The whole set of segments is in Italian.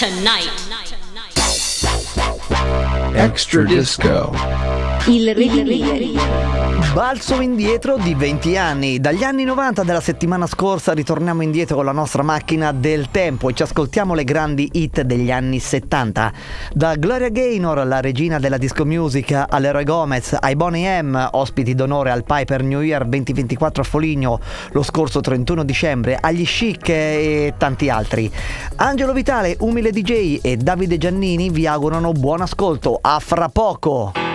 tonight. Extra Disco. Il Redimire. Balzo indietro di 20 anni. Dagli anni 90 della settimana scorsa ritorniamo indietro con la nostra macchina del tempo e ci ascoltiamo le grandi hit degli anni 70. Da Gloria Gaynor, la regina della disco music, all'eroe Gomez, ai Bonnie M, ospiti d'onore al Piper New Year 2024 a Foligno lo scorso 31 dicembre, agli Chic e tanti altri. Angelo Vitale, umile DJ e Davide Giannini vi augurano buon ascolto. A fra poco!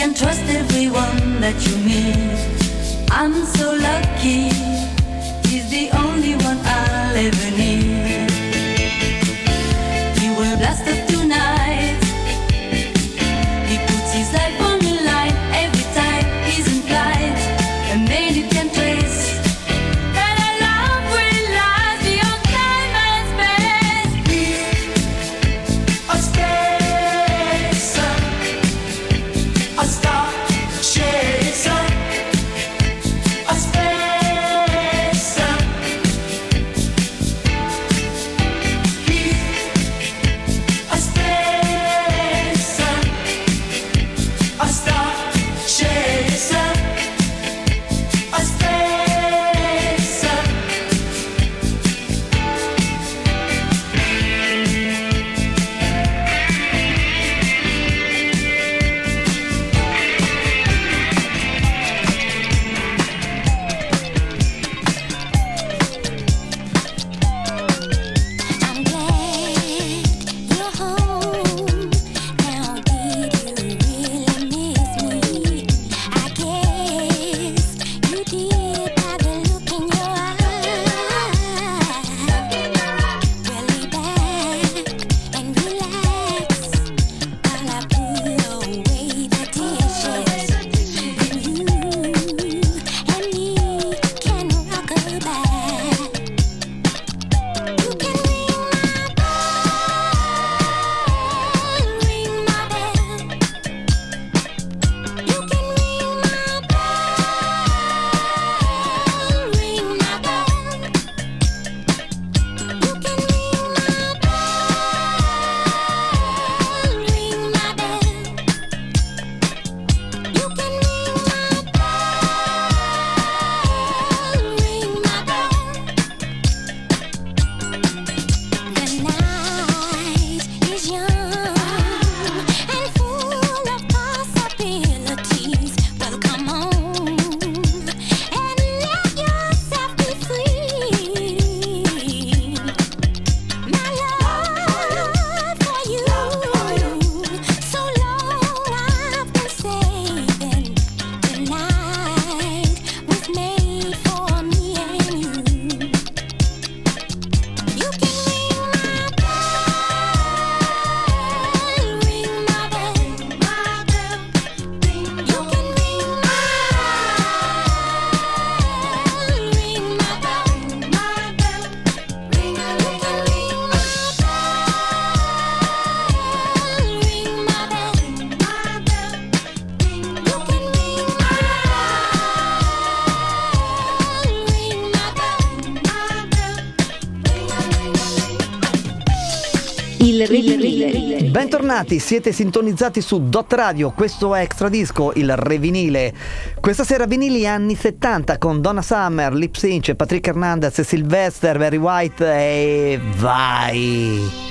can trust everyone that you meet. I'm so lucky, he's the only one I'll ever. bentornati, siete sintonizzati su Dot Radio, questo è Extra Disco, il revinile. Questa sera vinili anni 70 con Donna Summer, Lip Sync, Patrick Hernandez, Sylvester, Barry White e vai!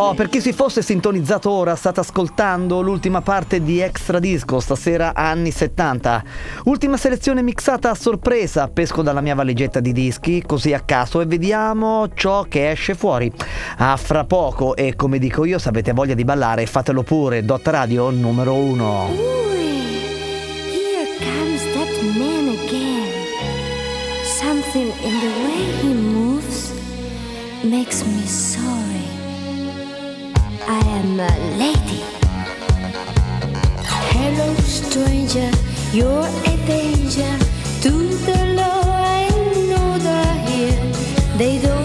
Oh, per chi si fosse sintonizzato ora, state ascoltando l'ultima parte di Extra Disco, stasera anni 70. Ultima selezione mixata a sorpresa, pesco dalla mia valigetta di dischi, così a caso, e vediamo ciò che esce fuori. A ah, fra poco, e come dico io, se avete voglia di ballare, fatelo pure, Dot Radio numero 1. in the way he moves makes me so am a lady. Hello, stranger, you're a danger to the law. I know they're here. They don't.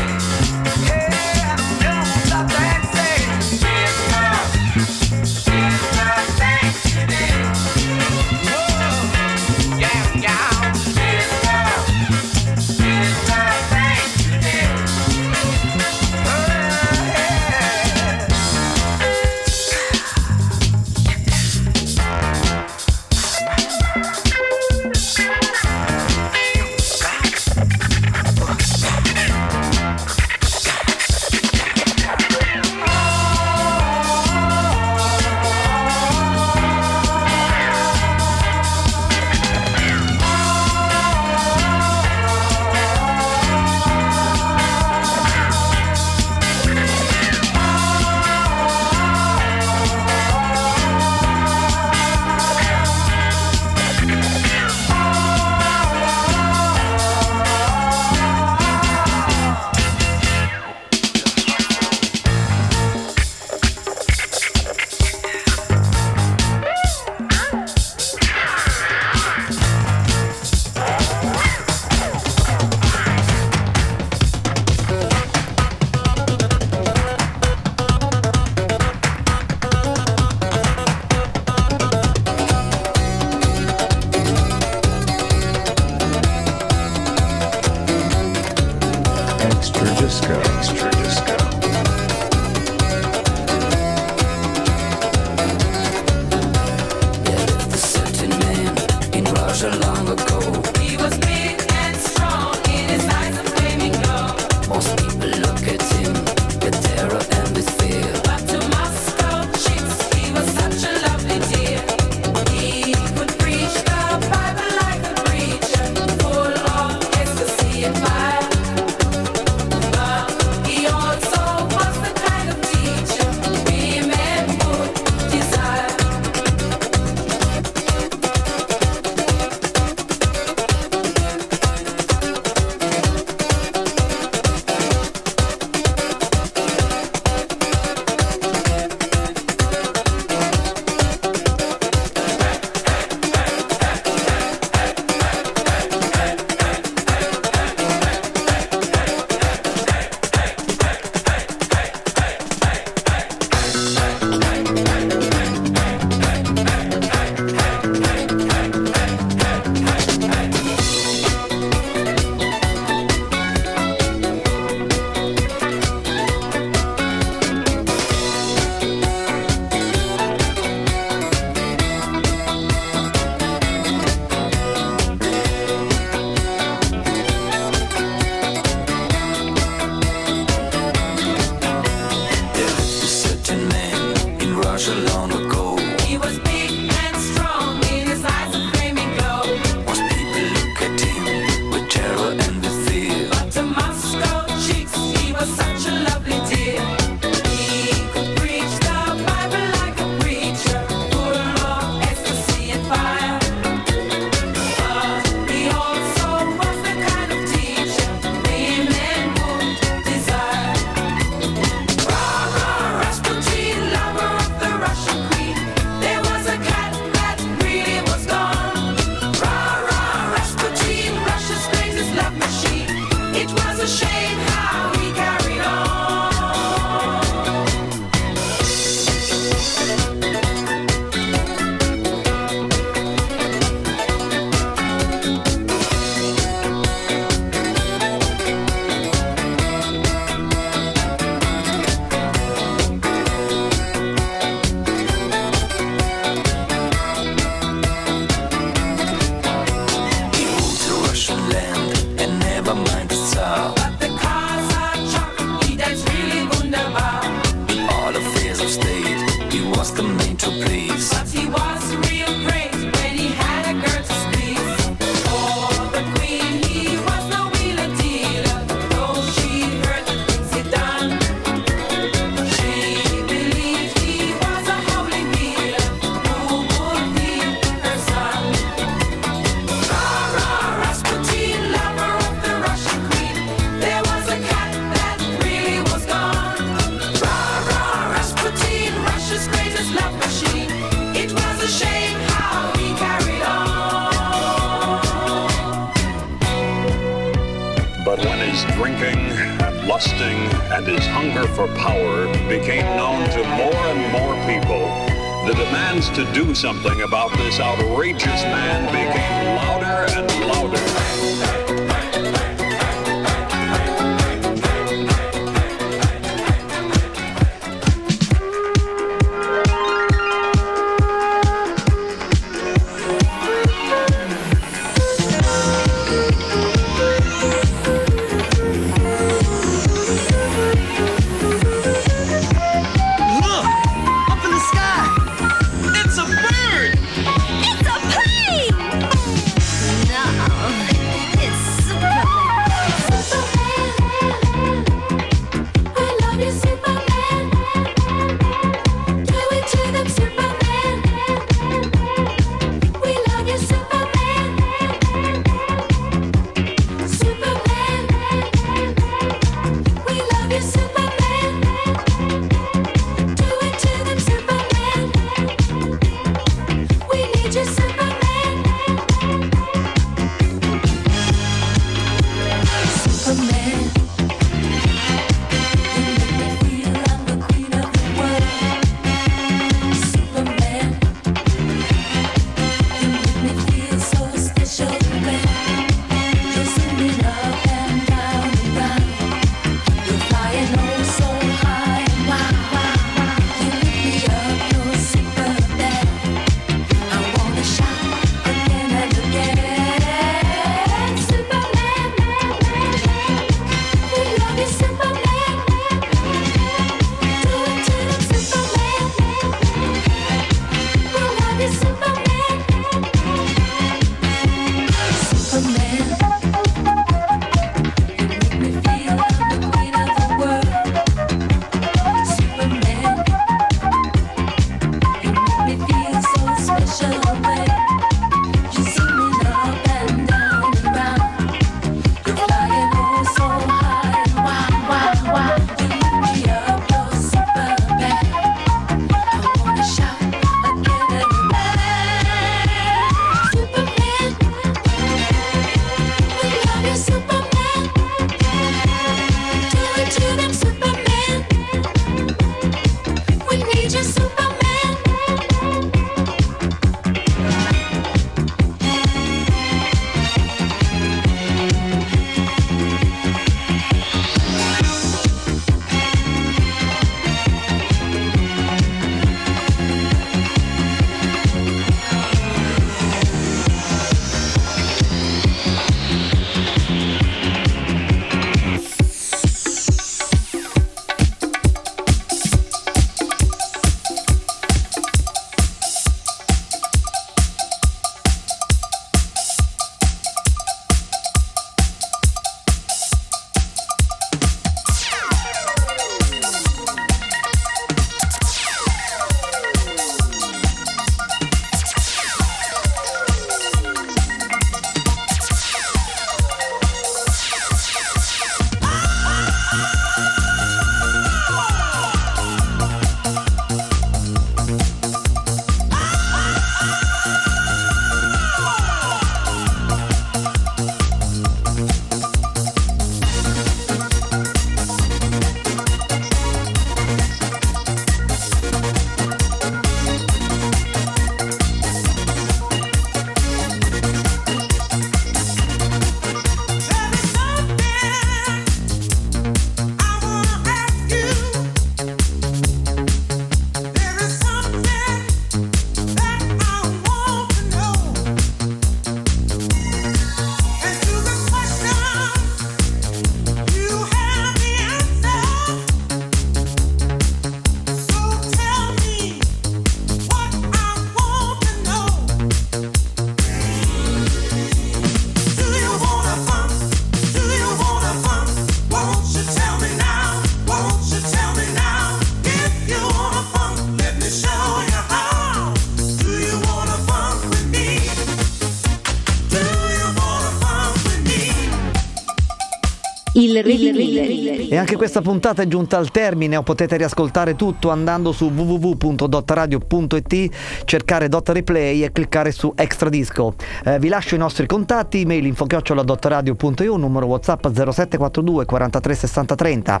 Anche questa puntata è giunta al termine, o potete riascoltare tutto andando su www.dottaradio.it, cercare Dot Replay e cliccare su Extra Disco. Eh, vi lascio i nostri contatti, email info-dottaradio.io, numero WhatsApp 0742 43 60 30.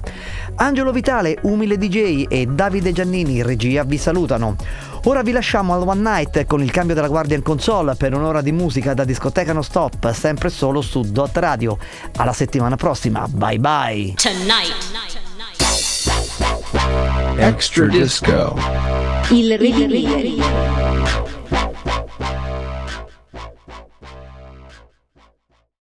Angelo Vitale, Umile DJ e Davide Giannini, regia, vi salutano. Ora vi lasciamo al One Night con il cambio della Guardian Console per un'ora di musica da discoteca non stop, sempre solo su Dot Radio. Alla settimana prossima, bye bye! Extra disco. Il Reveal.